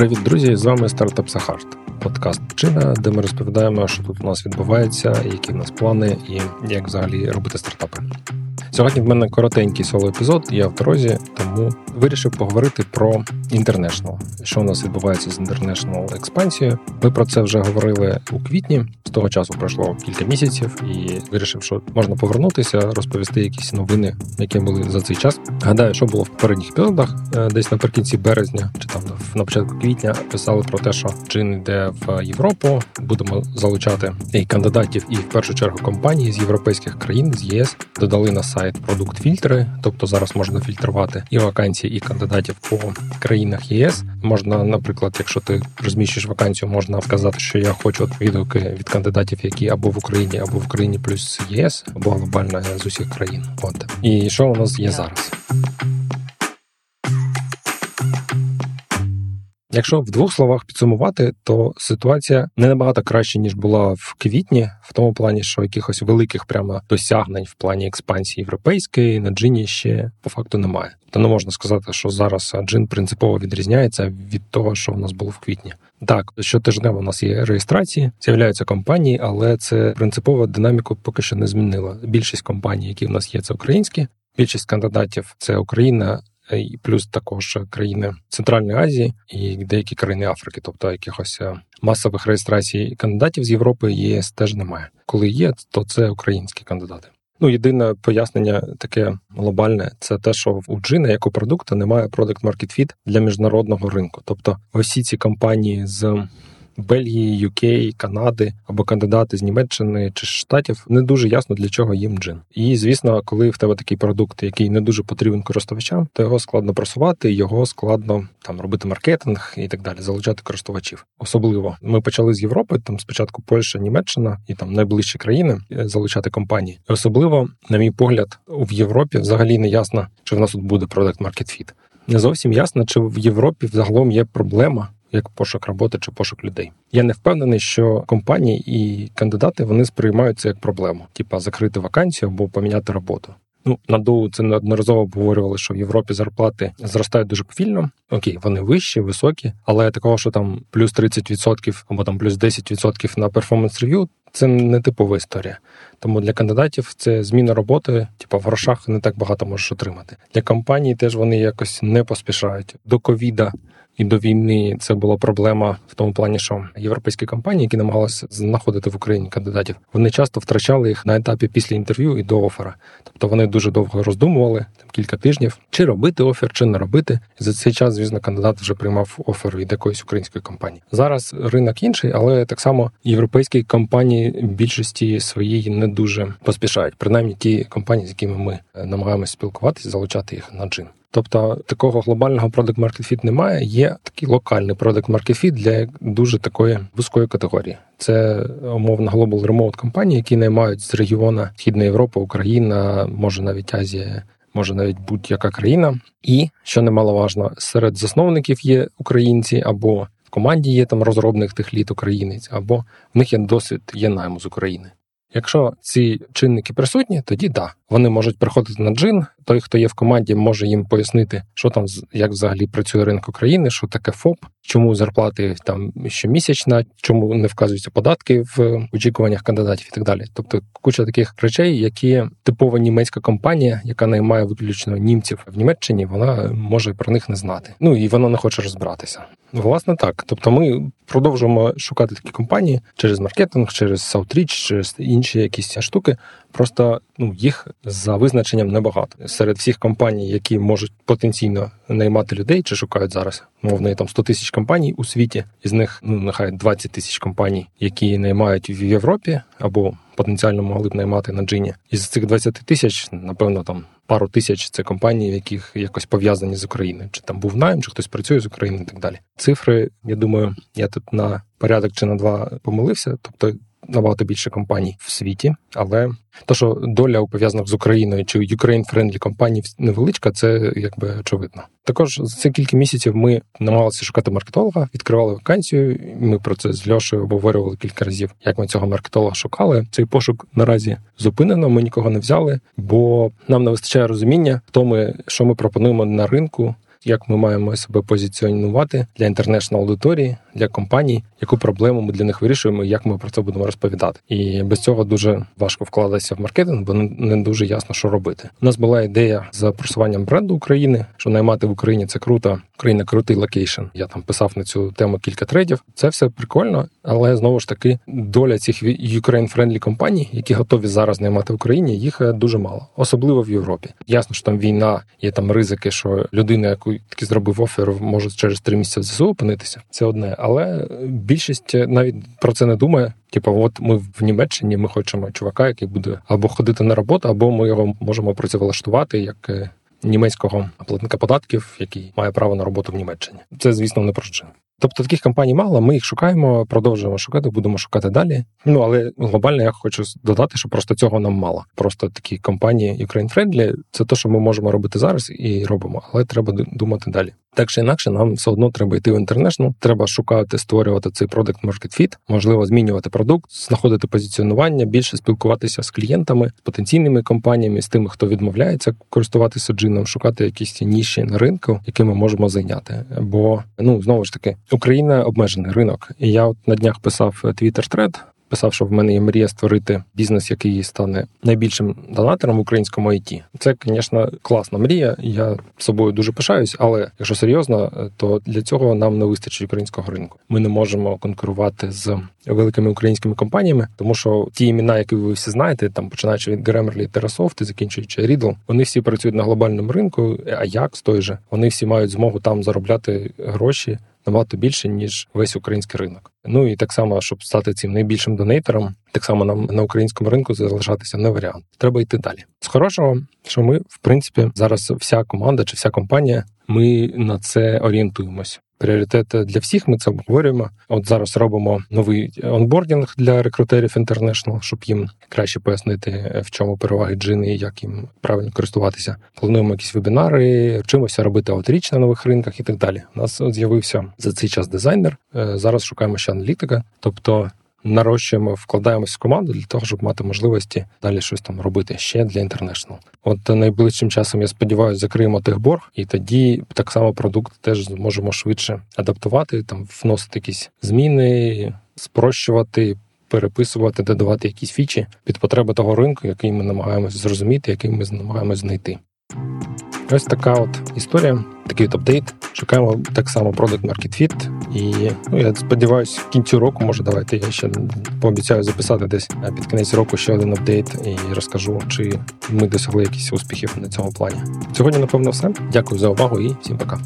Привіт, друзі! З вами стартап Сахарт, подкаст Пчина, де ми розповідаємо, що тут у нас відбувається, які в нас плани і як взагалі робити стартапи. Сьогодні в мене коротенький соло епізод, я в дорозі, тому вирішив поговорити про International. Що у нас відбувається з International експансією. Ми про це вже говорили у квітні. З того часу пройшло кілька місяців, і вирішив, що можна повернутися, розповісти якісь новини, які були за цей час. Гадаю, що було в попередніх епізодах, е, десь наприкінці березня, чи там на початку квітня писали про те, що чин йде в Європу. Будемо залучати і кандидатів, і в першу чергу компанії з європейських країн з ЄС додали на сайт продукт фільтри, тобто зараз можна фільтрувати і вакансії, і кандидатів по країнах ЄС. Можна, наприклад, якщо ти розміщуєш вакансію, можна вказати, що я хочу відгуки від кандидатів, які або в Україні, або в Україні плюс ЄС, або глобально з усіх країн. От і що у нас є зараз. Якщо в двох словах підсумувати, то ситуація не набагато краще ніж була в квітні, в тому плані, що якихось великих прямо досягнень в плані експансії європейської на джині ще по факту немає. Та не можна сказати, що зараз джин принципово відрізняється від того, що в нас було в квітні. Так, щотижнево у нас є реєстрації, з'являються компанії, але це принципово динаміку поки що не змінила. Більшість компаній, які в нас є, це українські. Більшість кандидатів це Україна, і плюс також країни Центральної Азії і деякі країни Африки, тобто якихось е, масових реєстрацій кандидатів з Європи ЄС теж немає. Коли є, то це українські кандидати. Ну, єдине пояснення таке глобальне, це те, що у Джина як у продукту немає product market fit для міжнародного ринку. Тобто, усі ці компанії з Бельгії, UK, Канади або кандидати з Німеччини чи Штатів не дуже ясно для чого їм джин. І звісно, коли в тебе такий продукт, який не дуже потрібен користувачам, то його складно просувати, його складно там робити маркетинг і так далі, залучати користувачів. Особливо ми почали з Європи, там спочатку Польща, Німеччина і там найближчі країни е, залучати компанії. І Особливо, на мій погляд, в Європі взагалі не ясно, чи в нас тут буде продакт маркет фіт. Не зовсім ясно, чи в Європі взагалом є проблема як пошук роботи чи пошук людей. Я не впевнений, що компанії і кандидати вони сприймаються як проблему, типа закрити вакансію або поміняти роботу. Ну, на доу це неодноразово обговорювали, що в Європі зарплати зростають дуже повільно. Окей, вони вищі, високі, але такого, що там плюс 30% або там плюс 10% на перформанс рев'ю, це не типова історія. Тому для кандидатів це зміна роботи, типу в грошах не так багато можеш отримати. Для компаній теж вони якось не поспішають. До ковіда і до війни це була проблема в тому плані, що європейські компанії, які намагалися знаходити в Україні кандидатів, вони часто втрачали їх на етапі після інтерв'ю і до офера. Тобто вони дуже довго роздумували там кілька тижнів, чи робити офер, чи не робити. І за цей час, звісно, кандидат вже приймав офер від якоїсь української компанії. Зараз ринок інший, але так само європейські компанії більшості своєї не дуже поспішають. Принаймні ті компанії, з якими ми намагаємося спілкуватися, залучати їх на джин. Тобто такого глобального product market fit немає. Є такий локальний product market fit для дуже такої вузької категорії. Це умовно global remote компанії, які наймають з регіону Східної Європи, Україна, може навіть Азія. Може навіть будь-яка країна, і що немаловажно, серед засновників є українці, або в команді є там розробник тих літ українець, або в них є досвід є найму з України. Якщо ці чинники присутні, тоді да, вони можуть приходити на джин. Той, хто є в команді, може їм пояснити, що там як взагалі працює ринок України, що таке ФОП, чому зарплати там щомісячна, чому не вказуються податки в очікуваннях кандидатів і так далі. Тобто куча таких речей, які типова німецька компанія, яка наймає виключно німців в Німеччині, вона може про них не знати. Ну і вона не хоче розбиратися. Власне так. Тобто, ми продовжуємо шукати такі компанії через маркетинг, через Southreach, через інші якісь штуки. Просто ну їх за визначенням небагато. Серед всіх компаній, які можуть потенційно наймати людей чи шукають зараз, мовно є там 100 тисяч компаній у світі, із них ну нехай 20 тисяч компаній, які наймають в Європі або потенціально могли б наймати на джині. Із цих 20 тисяч, напевно, там пару тисяч це компанії, яких якось пов'язані з Україною, чи там був найм, чи хтось працює з України і так далі. Цифри, я думаю, я тут на порядок чи на два помилився, тобто набагато більше компаній в світі, але то, що доля у пов'язаних з Україною чи Ukraine-friendly компаній невеличка, це якби очевидно. Також за ці кілька місяців ми намагалися шукати маркетолога, відкривали вакансію. Ми про це з Льошею обговорювали кілька разів, як ми цього маркетолога шукали. Цей пошук наразі зупинено. Ми нікого не взяли, бо нам не вистачає розуміння, хто ми, що ми пропонуємо на ринку як ми маємо себе позиціонувати для international аудиторії, для компаній, яку проблему ми для них вирішуємо, і як ми про це будемо розповідати. І без цього дуже важко вкладатися в маркетинг, бо не дуже ясно, що робити. У нас була ідея за просуванням бренду України, що наймати в Україні це круто. Україна крутий location. Я там писав на цю тему кілька тредів. Це все прикольно, але знову ж таки доля цих Ukraine-friendly компаній, які готові зараз наймати в Україні, їх е, дуже мало, особливо в Європі. Ясно, що там війна, є там ризики, що людина, яку таки зробив офер, може через три місяці в ЗСУ опинитися. Це одне, але більшість навіть про це не думає. Типу, от ми в Німеччині, ми хочемо чувака, який буде або ходити на роботу, або ми його можемо працевлаштувати як е, німецького платника податків, який має право на роботу в Німеччині. Це, звісно, не про Тобто таких компаній мало, ми їх шукаємо, продовжуємо шукати, будемо шукати далі. Ну але глобально я хочу додати, що просто цього нам мало. Просто такі компанії Ukraine Friendly – це те, що ми можемо робити зараз і робимо, але треба думати далі. Так чи інакше, нам все одно треба йти в інтернешнл, треба шукати, створювати цей продакт market fit, можливо, змінювати продукт, знаходити позиціонування, більше спілкуватися з клієнтами, з потенційними компаніями, з тими, хто відмовляється користуватися джином, шукати якісь ніші на ринку, які ми можемо зайняти. Бо ну знову ж таки Україна обмежений ринок. І я от на днях писав твіттер тред писав, що в мене є мрія створити бізнес, який стане найбільшим донатором в українському ІТ. Це, звісно, класна мрія. Я собою дуже пишаюсь, але якщо серйозно, то для цього нам не вистачить українського ринку. Ми не можемо конкурувати з великими українськими компаніями, тому що ті імена, які ви всі знаєте, там починаючи від Grammarly, Terrasoft і закінчуючи Riddle, вони всі працюють на глобальному ринку. А як з той же вони всі мають змогу там заробляти гроші набагато більше ніж весь український ринок. Ну і так само, щоб стати цим найбільшим донейтером, так само нам на українському ринку залишатися не варіант. Треба йти далі. З хорошого, що ми, в принципі, зараз вся команда чи вся компанія, ми на це орієнтуємось пріоритет для всіх. Ми це обговорюємо. От зараз робимо новий онбордінг для рекрутерів International, щоб їм краще пояснити, в чому переваги джини як їм правильно користуватися. Плануємо якісь вебінари, вчимося робити аутріч на нових ринках і так далі. У нас з'явився за цей час дизайнер. Е, зараз шукаємо ще аналітика, тобто нарощуємо, вкладаємось в команду для того, щоб мати можливості далі щось там робити ще для інтернешнл. От найближчим часом я сподіваюся, закриємо техборг, і тоді так само продукт теж зможемо швидше адаптувати, там вносити якісь зміни, спрощувати. Переписувати, додавати якісь фічі під потреби того ринку, який ми намагаємось зрозуміти, який ми намагаємось знайти. Ось така от історія, такий от апдейт. Шукаємо так само Product Market Fit. І ну, я сподіваюся, в кінці року, може, давайте я ще пообіцяю записати десь під кінець року ще один апдейт і розкажу, чи ми досягли якісь успіхів на цьому плані. Сьогодні, напевно, все. Дякую за увагу і всім пока.